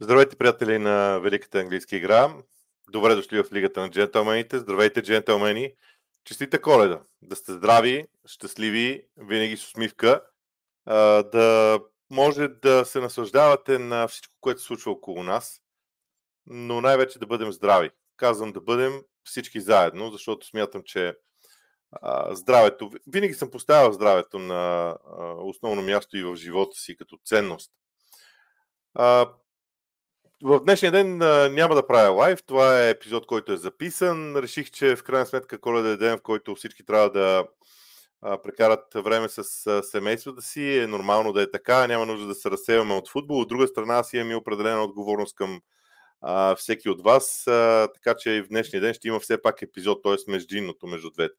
Здравейте, приятели на Великата английска игра. Добре дошли в Лигата на джентълмените. Здравейте, джентълмени. Честита коледа. Да сте здрави, щастливи, винаги с усмивка. Да може да се наслаждавате на всичко, което се случва около нас, но най-вече да бъдем здрави. Казвам да бъдем всички заедно, защото смятам, че здравето, винаги съм поставял здравето на основно място и в живота си като ценност в днешния ден а, няма да правя лайв. Това е епизод, който е записан. Реших, че в крайна сметка коледа е ден, в който всички трябва да а, прекарат време с а, семейството си. Е нормално да е така. Няма нужда да се разсеваме от футбол. От друга страна, аз имам и определена отговорност към а, всеки от вас. А, така че и в днешния ден ще има все пак епизод, т.е. междинното между двете.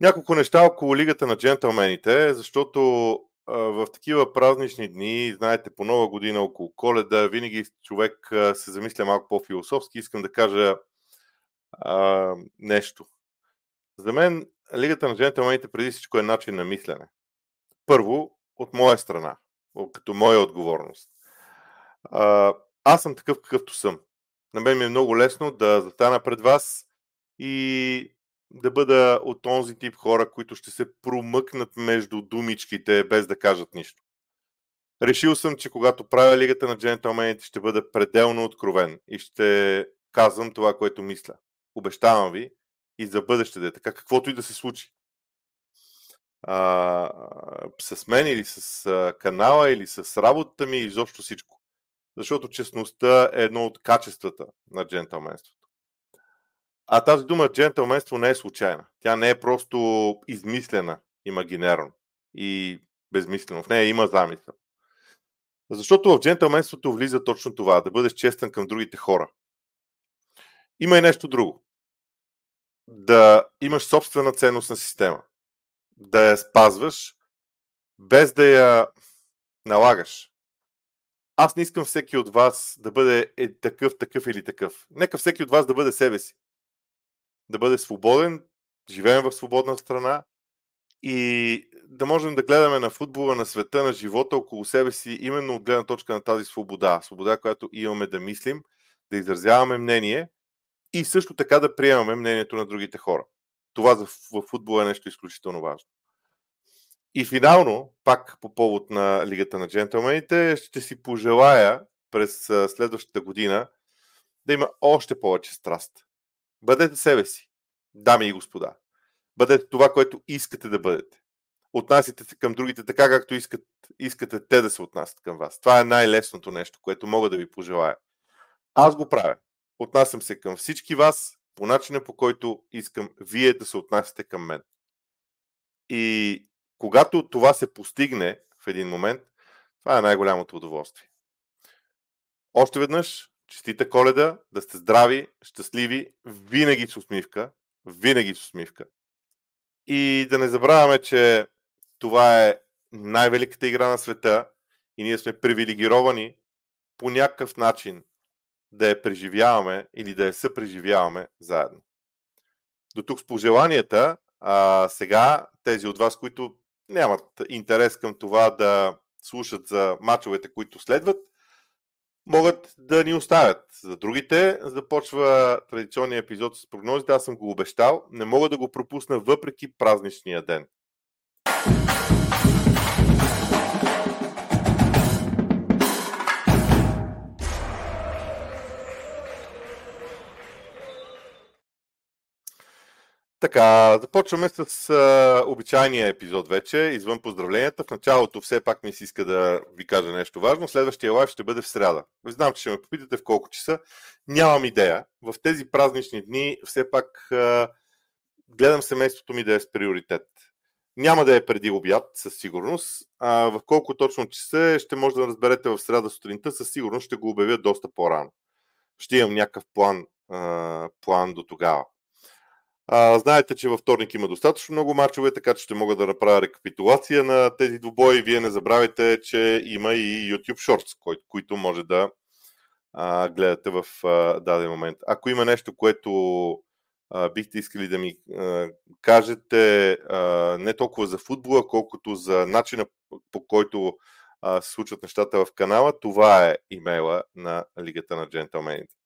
Няколко неща около Лигата на джентълмените, защото в такива празнични дни, знаете, по нова година, около коледа, винаги човек се замисля малко по-философски. Искам да кажа а, нещо. За мен Лигата на джентълмените преди всичко е начин на мислене. Първо, от моя страна, като моя отговорност. А, аз съм такъв какъвто съм. На мен ми е много лесно да застана пред вас и да бъда от този тип хора, които ще се промъкнат между думичките без да кажат нищо. Решил съм, че когато правя Лигата на джентълмените, ще бъда пределно откровен и ще казвам това, което мисля. Обещавам ви и за бъдеще да е така, каквото и да се случи. А, с мен или с канала или с работата ми, изобщо всичко. Защото честността е едно от качествата на джентълменството. А тази дума джентълменство не е случайна. Тя не е просто измислена имагинерно и безмислено. В нея има замисъл. Защото в джентълменството влиза точно това, да бъдеш честен към другите хора. Има и нещо друго. Да имаш собствена ценностна система. Да я спазваш, без да я налагаш. Аз не искам всеки от вас да бъде е, такъв, такъв или такъв. Нека всеки от вас да бъде себе си да бъде свободен, живеем в свободна страна и да можем да гледаме на футбола, на света, на живота около себе си, именно от гледна точка на тази свобода. Свобода, която имаме да мислим, да изразяваме мнение и също така да приемаме мнението на другите хора. Това в футбола е нещо изключително важно. И финално, пак по повод на Лигата на джентълмените, ще си пожелая през следващата година да има още повече страст, Бъдете себе си, дами и господа. Бъдете това, което искате да бъдете. Отнасяйте се към другите така, както искат, искате те да се отнасят към вас. Това е най-лесното нещо, което мога да ви пожелая. Аз го правя. Отнасям се към всички вас по начина, по който искам вие да се отнасяте към мен. И когато това се постигне в един момент, това е най-голямото удоволствие. Още веднъж, Честита коледа, да сте здрави, щастливи, винаги с усмивка. Винаги с усмивка. И да не забравяме, че това е най-великата игра на света и ние сме привилегировани по някакъв начин да я преживяваме или да я съпреживяваме заедно. До тук с пожеланията. А, сега тези от вас, които нямат интерес към това да слушат за мачовете, които следват, могат да ни оставят. За другите започва традиционния епизод с прогнозите. Аз съм го обещал. Не мога да го пропусна въпреки празничния ден. Така, започваме с а, обичайния епизод вече, извън поздравленията. В началото все пак ми се иска да ви кажа нещо важно. Следващия лайв ще бъде в среда. Знам, че ще ме попитате в колко часа. Нямам идея. В тези празнични дни все пак а, гледам семейството ми да е с приоритет. Няма да е преди обяд, със сигурност. А в колко точно часа ще може да разберете в среда сутринта, със сигурност ще го обявя доста по-рано. Ще имам някакъв план, а, план до тогава. А, знаете, че във вторник има достатъчно много мачове, така че ще мога да направя рекапитулация на тези двубои. Вие не забравяйте, че има и YouTube Shorts, кои, които може да а, гледате в а, даден момент. Ако има нещо, което а, бихте искали да ми а, кажете а, не толкова за футбола, колкото за начина по който се случват нещата в канала, това е имейла на Лигата на джентълмените.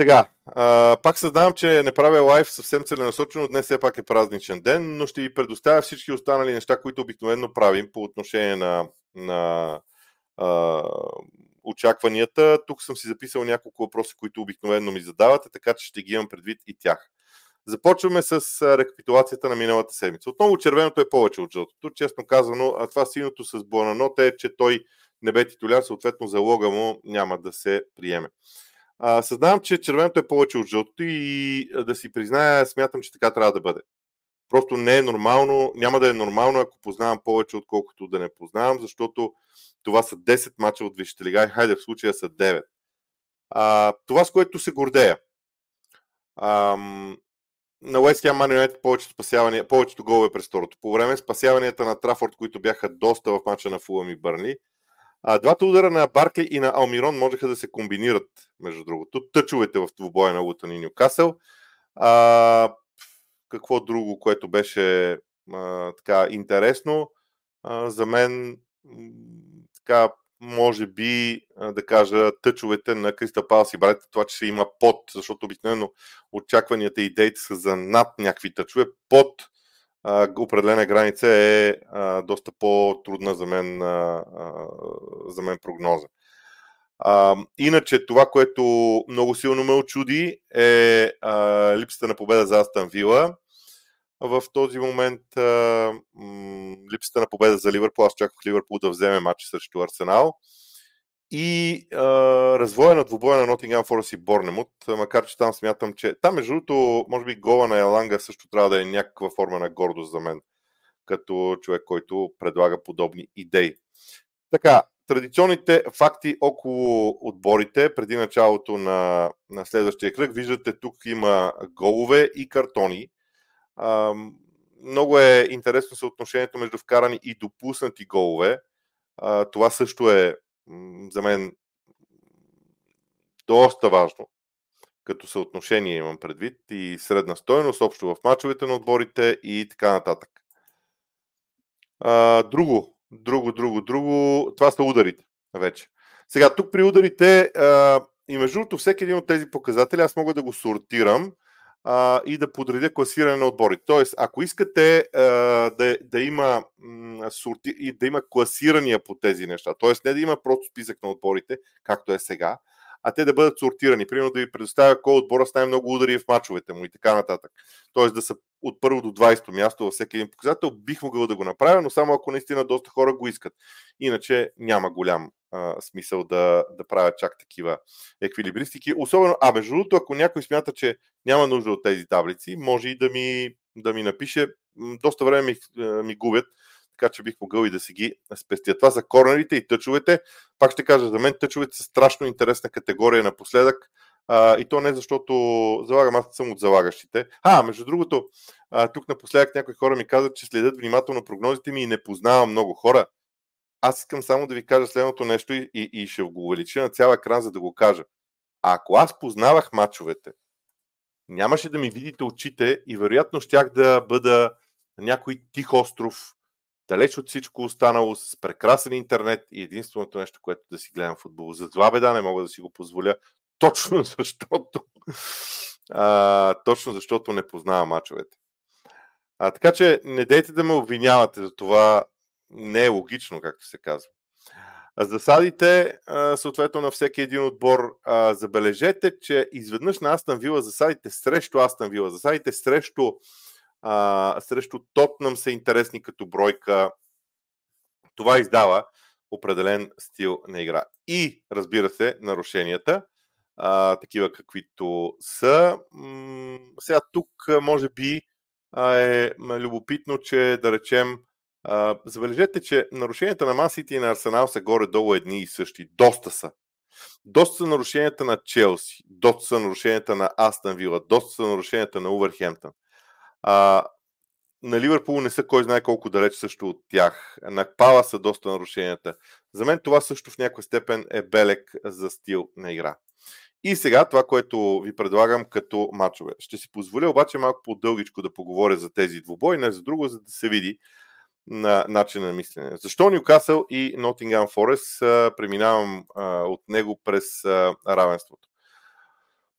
Сега, а, пак съзнавам, че не правя лайф съвсем целенасочено, днес все пак е празничен ден, но ще ви предоставя всички останали неща, които обикновено правим по отношение на, на а, очакванията. Тук съм си записал няколко въпроси, които обикновено ми задавате, така че ще ги имам предвид и тях. Започваме с рекапитулацията на миналата седмица. Отново червеното е повече от жълтото. Честно казано, а това синото с Буананот е, че той не бе титуляр, съответно залога му няма да се приеме. Съзнавам, че червеното е повече от жълтото и да си призная, смятам, че така трябва да бъде. Просто не е нормално, няма да е нормално, ако познавам повече, отколкото да не познавам, защото това са 10 мача от Висшата лига и хайде в случая са 9. А, това с което се гордея. Ам, на Ham Man United повечето, спасявания, повечето голове през второто по време. Спасяванията на Трафорд, които бяха доста в мача на Фулъм и Бърни. А, двата удара на Баркли и на Алмирон можеха да се комбинират, между другото. Тъчовете в двубоя на Лутън и Нюкасъл. А, какво друго, което беше а, така интересно? А, за мен така може би, да кажа, тъчовете на Криста Палас и братите, това, че ще има под, защото обикновено очакванията и идеите са за над някакви тъчове. Под определена граница е доста по-трудна за мен, за мен прогноза. Иначе това, което много силно ме очуди е липсата на победа за Астан Вила. В този момент липсата на победа за Ливърпул, аз чаках Ливърпул да вземе матч срещу Арсенал. И а, развоя на двубоя на Nottingham Forest и Борнемут, макар че там смятам, че там между другото, може би гола на Еланга също трябва да е някаква форма на гордост за мен, като човек, който предлага подобни идеи. Така, традиционните факти около отборите преди началото на, на следващия кръг. Виждате, тук има голове и картони. А, много е интересно съотношението между вкарани и допуснати голове. А, това също е за мен доста важно. Като съотношение имам предвид и средна стойност, общо в мачовете на отборите и така нататък. А, друго, друго, друго, друго, това са ударите вече. Сега, тук при ударите а, и между другото всеки един от тези показатели аз мога да го сортирам а, и да подредя класиране на отборите. Тоест, ако искате а, да, да, има, м, сорти, и да има класирания по тези неща, т.е. не да има просто списък на отборите, както е сега, а те да бъдат сортирани. Примерно да ви предоставя кой отбора с най-много удари в мачовете му и така нататък. Тоест да са от първо до 20 място във всеки един показател, бих могъл да го направя, но само ако наистина доста хора го искат. Иначе няма голям а, смисъл да, да правя чак такива еквилибристики. Особено, а между другото, ако някой смята, че няма нужда от тези таблици, може и да ми, да ми напише. Доста време ми, ми губят, така че бих могъл и да си ги спестя. Това за корнерите и тъчовете. Пак ще кажа, за мен тъчовете са страшно интересна категория напоследък. А, и то не защото залагам, аз съм от залагащите. А, между другото, а, тук напоследък някои хора ми казват, че следят внимателно прогнозите ми и не познавам много хора. Аз искам само да ви кажа следното нещо и, и, и ще го увелича на цял екран, за да го кажа. Ако аз познавах мачовете, нямаше да ми видите очите и вероятно щях да бъда на някой тих остров, далеч от всичко останало, с прекрасен интернет и единственото нещо, което да си гледам футбол. За това беда не мога да си го позволя, точно защото а, точно защото не познавам мачовете. А, така че не дейте да ме обвинявате за това, не е логично, както се казва. Засадите, съответно на всеки един отбор, забележете, че изведнъж на Астан Вила засадите срещу Астан Вила, засадите срещу, а, срещу Тотнам са интересни като бройка. Това издава определен стил на игра. И, разбира се, нарушенията, а, такива каквито са. М- сега тук, може би, е любопитно, че да речем, а, забележете, че нарушенията на Ман Сити и на Арсенал са горе-долу едни и същи. Доста са. Доста са нарушенията на Челси, доста са нарушенията на Астън Вила, доста са нарушенията на Увърхемптън. А, на Ливърпул не са кой знае колко далеч също от тях. На Пала са доста нарушенията. За мен това също в някаква степен е белек за стил на игра. И сега това, което ви предлагам като матчове. Ще си позволя обаче малко по-дългичко да поговоря за тези двубои, не за друго, за да се види на начина на мислене. Защо Ньюкасъл и Нотингам Форест преминавам а, от него през а, равенството?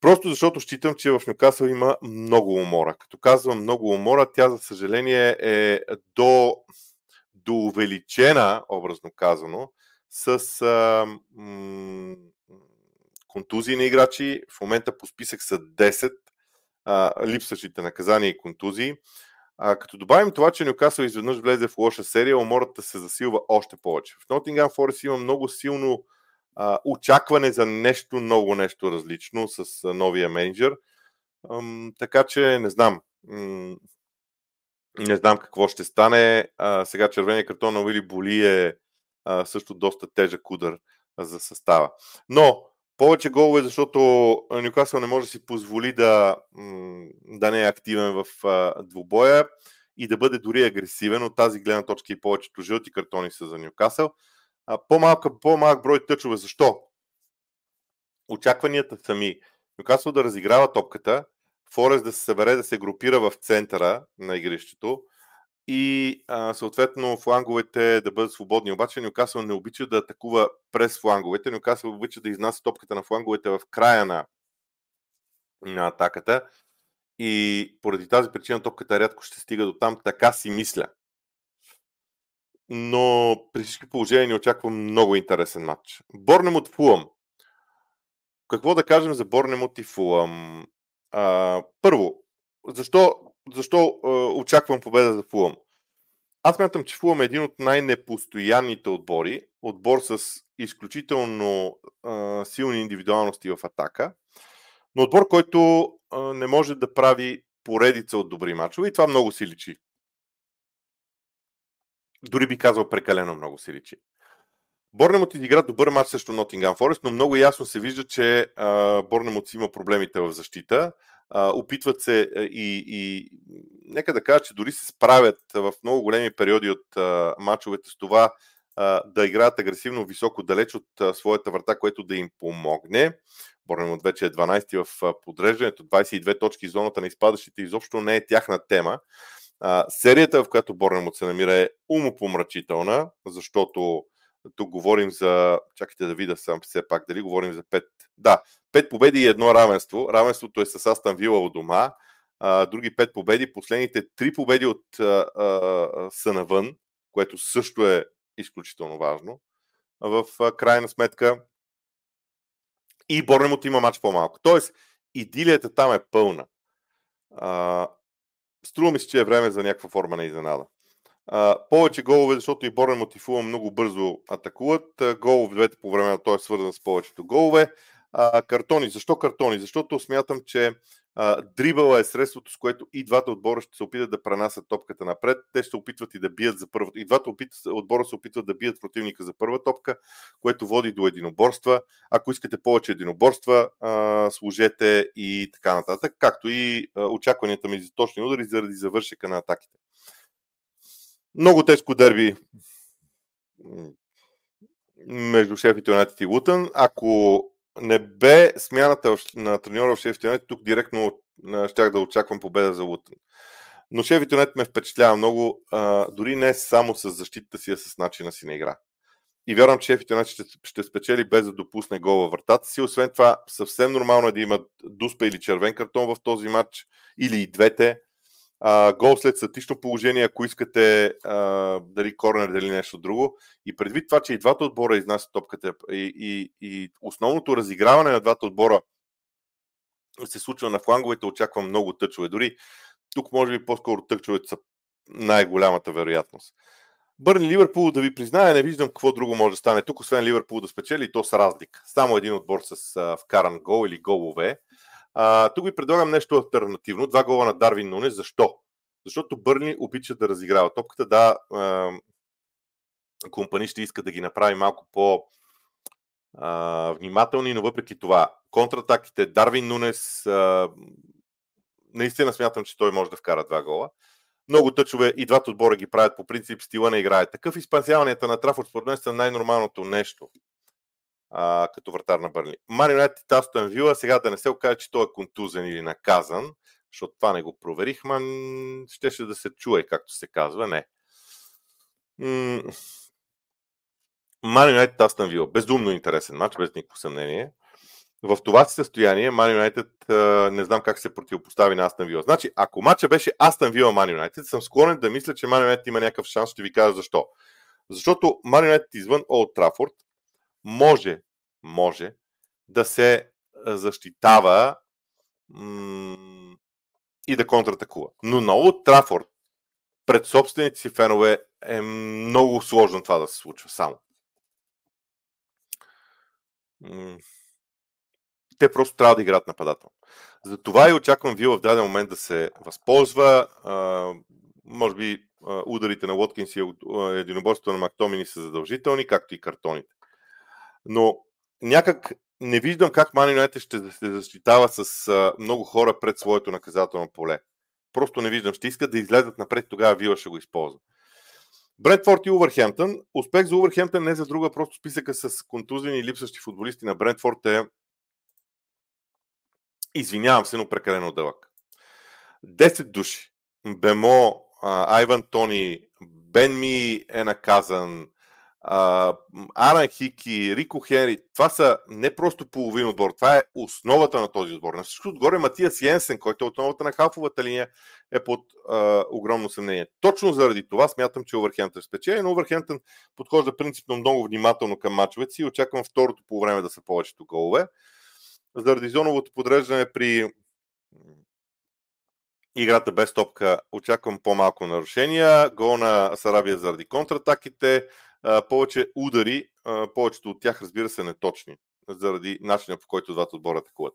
Просто защото считам, че в Нюкасъл има много умора. Като казвам много умора, тя за съжаление е до, до увеличена, образно казано, с а, м- контузии на играчи. В момента по списък са 10 а, липсващите наказания и контузии. А, като добавим това, че Нюкасъл изведнъж влезе в лоша серия, умората се засилва още повече. В Нотингам Форест има много силно а, очакване за нещо ново, нещо различно с а, новия менеджер. Така че не знам. М- не знам какво ще стане. А, сега червения картон на Уили Боли е а, също доста тежък удар за състава. Но повече голове, защото Нюкасъл не може да си позволи да, да не е активен в двубоя и да бъде дори агресивен. От тази гледна точка и повечето жълти картони са за Нюкасъл. А, по-малък, брой тъчове. Защо? Очакванията са ми Нюкасъл да разиграва топката, Форест да се събере, да се групира в центъра на игрището и а, съответно фланговете да бъдат свободни. Обаче Нюкасъл не обича да атакува през фланговете. Нюкасъл обича да изнася топката на фланговете в края на, на атаката и поради тази причина топката рядко ще стига до там. Така си мисля но при всички положения ни очаква много интересен матч. Борнемот Фулъм. Какво да кажем за Борнемот и Фулъм? А, първо, защо, защо а, очаквам победа за Фулъм? Аз мятам, че Фулъм е един от най-непостоянните отбори. Отбор с изключително а, силни индивидуалности в атака, но отбор, който а, не може да прави поредица от добри мачове и това много си личи дори би казал прекалено много се личи. Борнемот изигра добър матч срещу Нотингам Форест, но много ясно се вижда, че Борнемот си има проблемите в защита. А, опитват се и, и нека да кажа, че дори се справят в много големи периоди от а, мачовете с това а, да играят агресивно високо далеч от а, своята врата, което да им помогне. Борнемот вече е 12-ти в подреждането, 22 точки зоната на изпадащите изобщо не е тяхна тема. А, серията, в която Борнемот се намира е умопомрачителна, защото тук говорим за... Чакайте да видя сам все пак дали говорим за 5... Да, 5 победи и едно равенство. Равенството е с Астан Вила от дома. А, други 5 победи. Последните 3 победи от а, а, са навън, което също е изключително важно. В а, крайна сметка и Борнемот има матч по-малко. Тоест, идилията там е пълна. А, струва ми се, че е време за някаква форма на изненада. А, повече голове, защото и Борен Мотифула много бързо атакуват. Головете по време на той е свързан с повечето голове. А, картони. Защо картони? Защото смятам, че дрибъла е средството, с което и двата отбора ще се опитат да пренасят топката напред. Те ще се опитват и да бият за първата. И двата отбора се опитват да бият противника за първа топка, което води до единоборства. Ако искате повече единоборства, а, служете и така нататък, както и а, очакванията ми за точни удари заради завършека на атаките. Много тежко дерби между Шеф Юнайтед и Лутън. Ако не бе смяната на треньора в Шеф Юнайтед, тук директно щях да очаквам победа за Лутън. Но Шеф Юнайтед ме впечатлява много, дори не само с защитата си, а с начина си на игра. И вярвам, че Шеф Юнайтед ще, ще спечели без да допусне гол във вратата си. Освен това, съвсем нормално е да имат дуспа или червен картон в този матч, или и двете гол след статично положение, ако искате а, дали корнер, дали нещо друго. И предвид това, че и двата отбора изнасят топката и, и, и основното разиграване на двата отбора се случва на фланговете, очаквам много тъчове. Дори тук може би по-скоро тъчовете са най-голямата вероятност. Бърни Ливърпул, да ви призная, не виждам какво друго може да стане тук, освен Ливърпул да спечели и то с разлика. Само един отбор с а, вкаран гол или голове. А, тук ви предлагам нещо альтернативно. Два гола на Дарвин Нунес. Защо? Защото Бърни обича да разиграва топката. Да, компани ще иска да ги направи малко по а, внимателни, но въпреки това, контратаките, Дарвин Нунес, а, наистина смятам, че той може да вкара два гола. Много тъчове и двата отбора ги правят по принцип, стила на играе. Такъв изпансяванията на Трафорд според мен са най-нормалното нещо а, като вратар на Бърли. Ман Юнайтед Астон Вила, сега да не се окаже, че той е контузен или наказан, защото това не го проверих, ман щеше да се чуе, както се казва, не. Ман Юнайтед Астън Вила. Безумно интересен матч, без никакво съмнение. В това си състояние Ман Юнайтед не знам как се противопостави на Астън Вила. Значи, ако матча беше Астън Вила Ман Юнайтед, съм склонен да мисля, че Ман Юнайтед има някакъв шанс. Ще ви кажа защо. Защото Ман Юнайтед извън Олд Трафорд може, може да се защитава м- и да контратакува. Но на Олд Трафорд пред собствените си фенове е много сложно това да се случва само. Те просто трябва да играят нападателно. Затова и очаквам Вила в даден момент да се възползва. Може би ударите на Лоткинс и единоборството на Мактомини са задължителни, както и картоните. Но някак не виждам как Ман ще се защитава с а, много хора пред своето наказателно поле. Просто не виждам. Ще искат да излезат напред, тогава Вила ще го използва. Брентфорд и Увърхемптън. Успех за Увърхемптън не за друга, просто списъка с контузени и липсващи футболисти на Брентфорд е извинявам се, но прекалено дълъг. 10 души. Бемо, Айван Тони, Бен Ми е наказан, Аран Хики, Рико Хери, това са не просто половин отбор, това е основата на този отбор. На всичко отгоре Матиас Йенсен, който е основата на халфовата линия, е под а, огромно съмнение. Точно заради това смятам, че Овърхемптън спечели, но Овърхемптън подхожда принципно много внимателно към мачовете си и очаквам второто по време да са повечето голове. Заради зоновото подреждане при играта без топка очаквам по-малко нарушения. Гол на Сарабия заради контратаките, повече удари, повечето от тях, разбира се, неточни, заради начина по който двата отбора атакуват.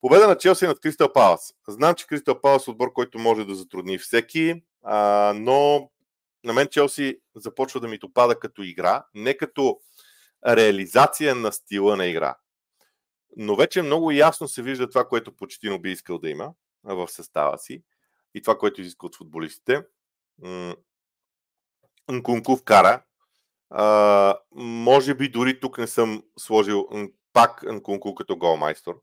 Победа на Челси над Кристал Палас. Знам, че Кристал Палас е отбор, който може да затрудни всеки, но на мен Челси започва да ми допада като игра, не като реализация на стила на игра. Но вече много ясно се вижда това, което Почетино би искал да има в състава си и това, което изиска от футболистите. Нкунков кара а, може би дори тук не съм сложил пак Нкунку като голмайстор.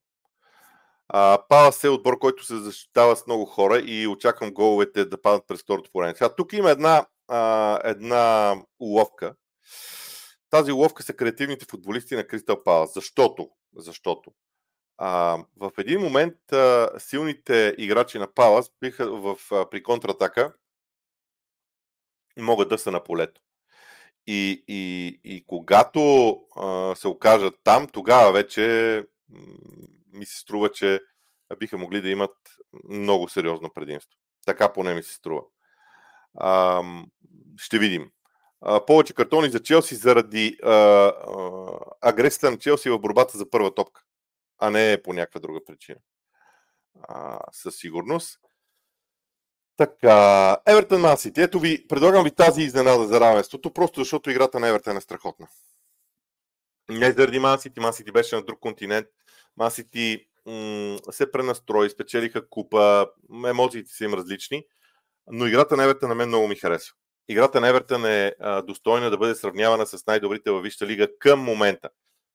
Палас е отбор, който се защитава с много хора и очаквам головете да падат през второто поредение. Сега, тук има една, а, една уловка. Тази уловка са креативните футболисти на Кристал Палас. Защото, защото а, в един момент а, силните играчи на Палас биха в, а, при контратака могат да са на полето. И, и, и когато а, се окажат там, тогава вече ми се струва, че биха могли да имат много сериозно предимство. Така поне ми се струва. А, ще видим. А, повече картони за Челси заради а, а, агресията на Челси в борбата за първа топка, а не по някаква друга причина. А, със сигурност. Така, Евертън Масити. Ето ви, предлагам ви тази изненада за равенството, просто защото играта на Евертън е страхотна. Не заради Масити, Масити беше на друг континент. Масити м- се пренастрои, спечелиха купа, емоциите са им различни, но играта на Евертън на мен много ми харесва. Играта на Евертън е а, достойна да бъде сравнявана с най-добрите във Висшата лига към момента.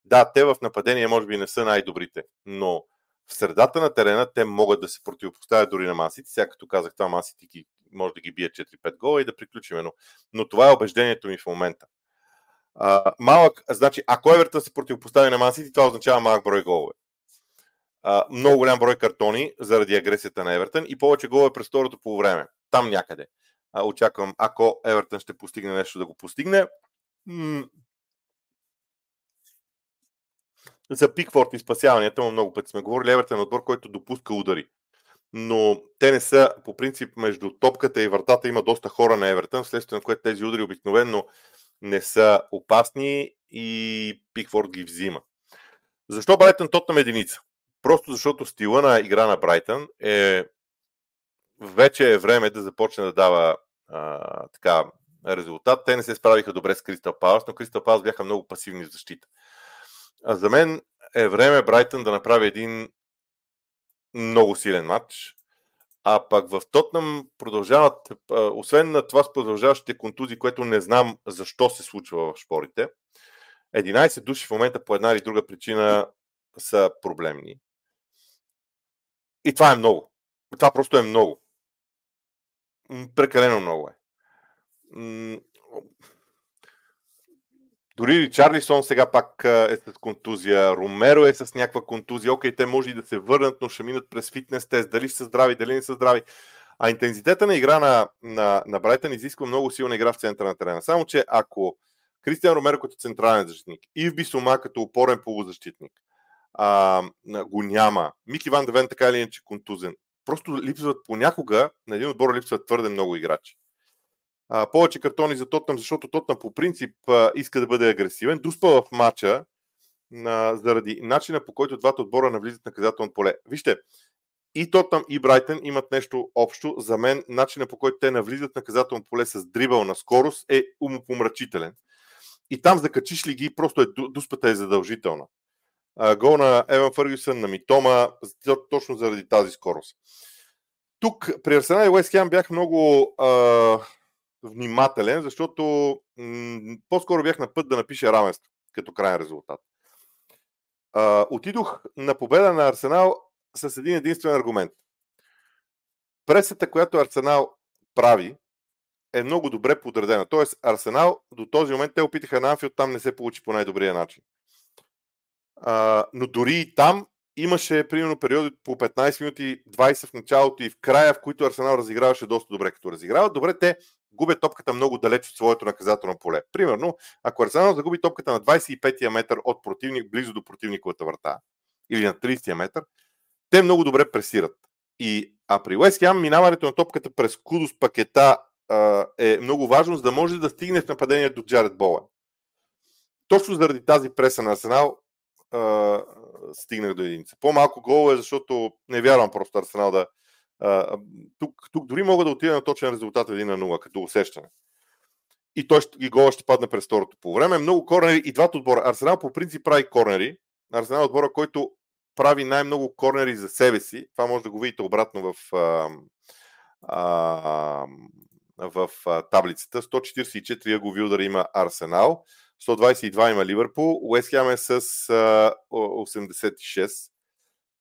Да, те в нападение може би не са най-добрите, но в средата на терена те могат да се противопоставят дори на масите. Сега като казах това, масите може да ги бият 4-5 гола и да приключим. Но, но това е убеждението ми в момента. А, малък, значи, ако Евертън се противопостави на масите, това означава малък брой голове. А, много голям брой картони заради агресията на Евертън и повече голове през второто по време. Там някъде. А, очаквам, ако Евертън ще постигне нещо да го постигне. М- за Пикфорд и спасяванията, но много пъти сме говорили, Евертън е отбор, който допуска удари. Но те не са, по принцип, между топката и вратата има доста хора на Евертън, вследствие на което тези удари обикновено не са опасни и Пикфорд ги взима. Защо Брайтън Тотнам единица? Просто защото стила на игра на Брайтън е вече е време да започне да дава а, така резултат. Те не се справиха добре с Кристал Палас, но Кристал Палас бяха много пасивни в защита. А за мен е време Брайтън да направи един много силен матч. А пък в Тотнам продължават, освен на това с продължаващите контузии, което не знам защо се случва в шпорите, 11 души в момента по една или друга причина са проблемни. И това е много. Това просто е много. Прекалено много е. Дори Ричарлисон сега пак е с контузия, Ромеро е с някаква контузия. Окей, те може и да се върнат, но ще минат през фитнес тест, дали са здрави, дали не са здрави. А интензитета на игра на, на, на Брайтън изисква много силна игра в центъра на терена. Само, че ако Кристиан Ромеро като централен защитник и в Бисома като опорен полузащитник а, го няма, Мики Ван Девен така или иначе контузен, просто липсват понякога, на един отбор липсват твърде много играчи. А, повече картони за Тотнам, защото Тотнам по принцип а, иска да бъде агресивен. Дуспа в матча а, заради начина по който двата отбора навлизат на наказателно поле. Вижте, и Тотнам и Брайтън имат нещо общо. За мен начина по който те навлизат на наказателно поле с дрибъл на скорост е умопомрачителен. И там закачиш ли ги, просто е, дуспата е задължителна. А, гол на Еван Фъргюсън, на Митома, точно заради тази скорост. Тук при Арсенал и Уест бях много а, внимателен, защото м- по-скоро бях на път да напиша равенство като крайен резултат. А, отидох на победа на Арсенал с един единствен аргумент. Пресата, която Арсенал прави, е много добре подредена. Тоест, Арсенал до този момент те опитаха на Анфилд, там не се получи по най-добрия начин. А, но дори и там имаше примерно периоди по 15 минути, 20 в началото и в края, в които Арсенал разиграваше доста добре като разиграва. Добре, те губят топката много далеч от своето наказателно поле. Примерно, ако Арсенал загуби топката на 25-я метър от противник, близо до противниковата врата, или на 30-я метър, те много добре пресират. И, а при Уест Хем минаването на топката през Кудус пакета е много важно, за да може да стигне в нападение до Джаред Боуен. Точно заради тази преса на Арсенал стигнах до единица. По-малко гол е, защото не вярвам просто Арсенал да... Тук, тук дори мога да отида на точен резултат 1 на 0, като усещане. И той ще, и гола ще падне през второто по време. Много корнери и двата отбора. Арсенал по принцип прави корнери. Арсенал е отбора, който прави най-много корнери за себе си. Това може да го видите обратно в, а, а, в а, таблицата. 144 Аговилдър има Арсенал, 122 има Ливърпул, Уест Хем е с а, 86.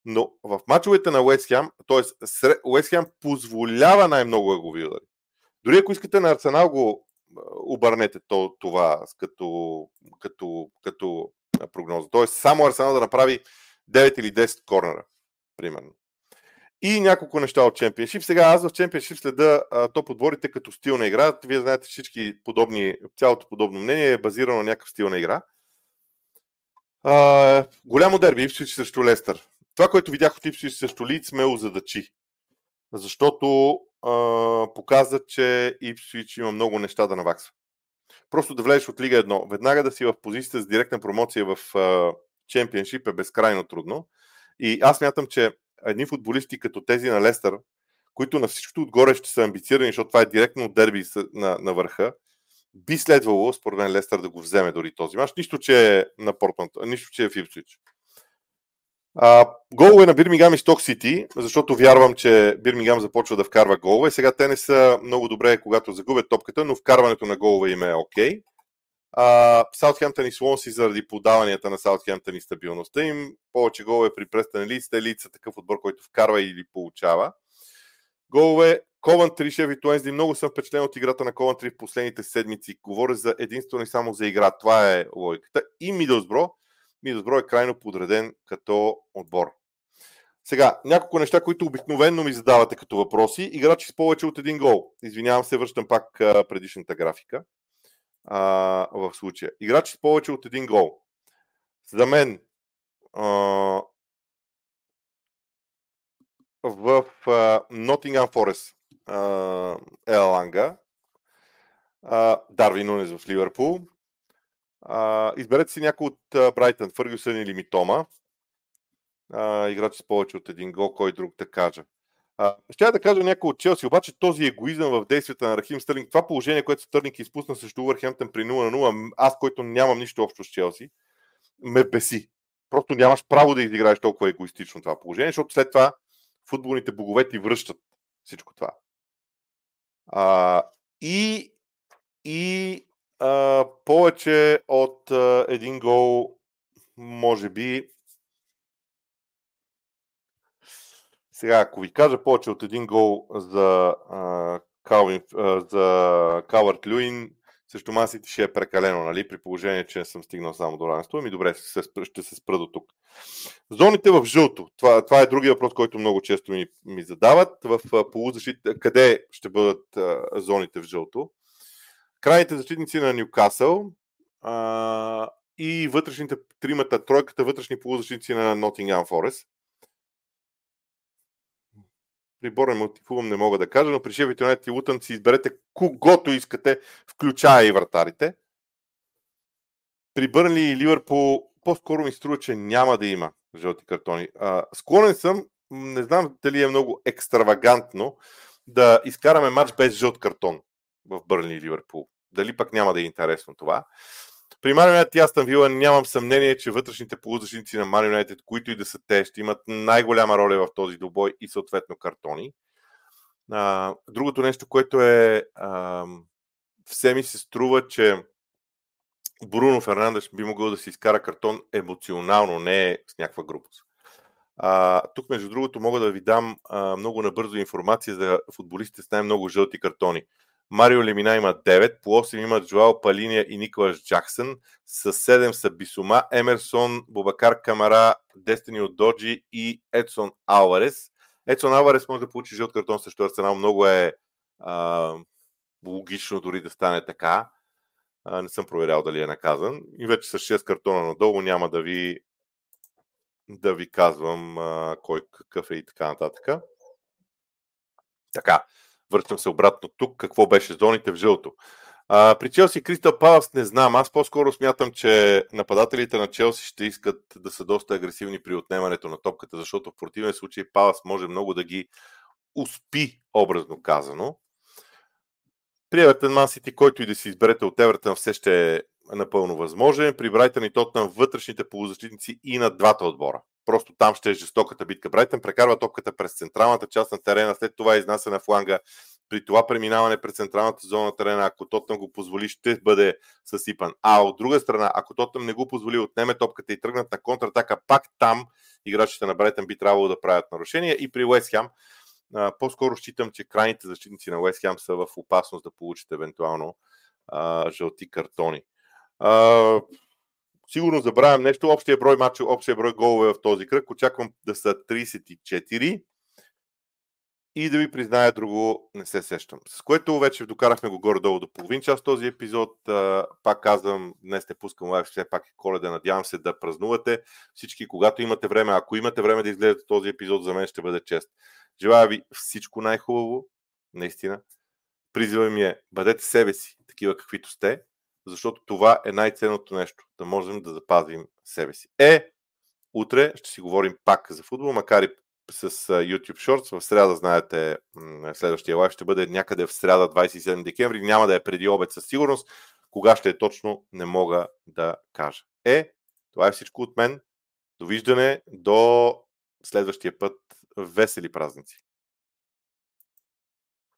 Но в мачовете на Уест Хем, т.е. Уест Хем позволява най-много Аговилдъри. Дори ако искате на Арсенал го обърнете това като, като, като прогноза. Тоест само Арсенал да направи 9 или 10 корнера, примерно. И няколко неща от Чемпионшип. Сега аз в Чемпионшип следа топ отборите като стил на игра. Вие знаете всички подобни, цялото подобно мнение е базирано на някакъв стил на игра. А, голямо дерби, Ипсвич срещу Лестър. Това, което видях от Ипсвич срещу Лиц, ме озадачи. Защото а, показа, че Ипсвич има много неща да наваксва. Просто да влезеш от Лига 1, веднага да си в позицията с директна промоция в Чемпионшип е безкрайно трудно. И аз мятам, че едни футболисти като тези на Лестър, които на всичкото отгоре ще са амбицирани, защото това е директно от дерби на, на върха, би следвало, според мен, Лестър да го вземе дори този мач. Нищо, че е на Портман, нищо, че е в Ипсвич. Голове на Бирмигам и Сток Сити, защото вярвам, че Бирмигам започва да вкарва голове. Сега те не са много добре, когато загубят топката, но вкарването на голове им е окей. Okay. Саутхемптън и Слонси заради подаванията на Саутхемптън и стабилността им. Повече голове при Престън Лиц. Те Лиц са такъв отбор, който вкарва или получава. Голове Ковантри, Шеви Туенсди. Много съм впечатлен от играта на Ковантри в последните седмици. Говоря за единствено и само за игра. Това е логиката. И Мидълсбро. Мидълсбро е крайно подреден като отбор. Сега, няколко неща, които обикновенно ми задавате като въпроси. Играчи с повече от един гол. Извинявам се, връщам пак предишната графика а, в случая. Играч с повече от един гол. За мен а, в Нотингам Форест Еланга, Дарвин Нунес в Ливърпул. Изберете си някой от Брайтън, Фъргюсън или Митома. играч с повече от един гол, кой друг да кажа. Ще да кажа някой от Челси, обаче този егоизъм в действията на Рахим Стърлинг, това положение, което Стърлинг изпусна срещу Увърхемптън при 0 на 0, аз, който нямам нищо общо с Челси, ме беси. Просто нямаш право да изиграеш толкова егоистично това положение, защото след това футболните богове ти връщат всичко това. А, и и а, повече от а, един гол, може би, Сега, ако ви кажа повече от един гол за, Калвин, за Калвард Люин, Срещу Масити ще е прекалено, нали, при положение, че не съм стигнал само до равенство. Ми добре, ще се, ще се спра до тук. Зоните в жълто. Това, това е другия въпрос, който много често ми, ми задават. В полузащита, къде ще бъдат а, зоните в жълто? Крайните защитници на Ньюкасъл а, и вътрешните тримата, тройката вътрешни полузащитници на Nottingham Forest. При Борнемут и Фулъм не мога да кажа, но при Шефът Юнайтед и Лутън си изберете когото искате, включая и вратарите. При Бърнли и Ливърпул по-скоро ми струва, че няма да има жълти картони. А, склонен съм, не знам дали е много екстравагантно, да изкараме матч без жълт картон в Бърнли и Ливърпул. Дали пък няма да е интересно това. При Марио и Астан Вила нямам съмнение, че вътрешните полузащитници на Марио които и да са те, ще имат най-голяма роля в този добой и съответно картони. А, другото нещо, което е а, все ми се струва, че Бруно Фернандеш би могъл да си изкара картон емоционално, не с някаква групост. А, тук, между другото, мога да ви дам а, много набързо информация за футболистите с най-много жълти картони. Марио Лемина има 9, по 8 имат Джоал Палиния и Николас Джаксън, с 7 са Бисума, Емерсон, Бубакар Камара, Дестини от Доджи и Едсон Алварес. Едсон Алварес може да получи жълт картон срещу Арсенал. Много е а, логично дори да стане така. А, не съм проверял дали е наказан. И вече с 6 картона надолу няма да ви да ви казвам а, кой какъв е и така нататък. Така, връщам се обратно тук. Какво беше зоните в жълто? А, при Челси Кристал Палас не знам. Аз по-скоро смятам, че нападателите на Челси ще искат да са доста агресивни при отнемането на топката, защото в противен случай Палас може много да ги успи, образно казано. При Евертън Ман Сити, който и да си изберете от Евертън, все ще е напълно възможен. При Брайтън и Тотнам вътрешните полузащитници и на двата отбора. Просто там ще е жестоката битка. Брайтън прекарва топката през централната част на терена, след това изнася на фланга. При това преминаване през централната зона на терена, ако Тотнам го позволи, ще бъде съсипан. А от друга страна, ако Тотнам не го позволи, отнеме топката и тръгнат на контратака, пак там играчите на Брайтън би трябвало да правят нарушения. И при Уест по-скоро считам, че крайните защитници на Уест са в опасност да получат евентуално а, жълти картони. А, сигурно забравям нещо. Общия брой матча, общия брой голове в този кръг. Очаквам да са 34. И да ви призная друго, не се сещам. С което вече докарахме го горе-долу до половин час този епизод. Пак казвам, днес те пускам лайв, все пак е коледа. Надявам се да празнувате всички, когато имате време. Ако имате време да изгледате този епизод, за мен ще бъде чест. Желая ви всичко най-хубаво, наистина. Призива ми е, бъдете себе си, такива каквито сте, защото това е най-ценното нещо, да можем да запазим себе си. Е, утре ще си говорим пак за футбол, макар и с YouTube Shorts. В среда, знаете, следващия лайв ще бъде някъде в среда 27 декември. Няма да е преди обед със сигурност. Кога ще е точно, не мога да кажа. Е, това е всичко от мен. Довиждане до следващия път. Весели празници!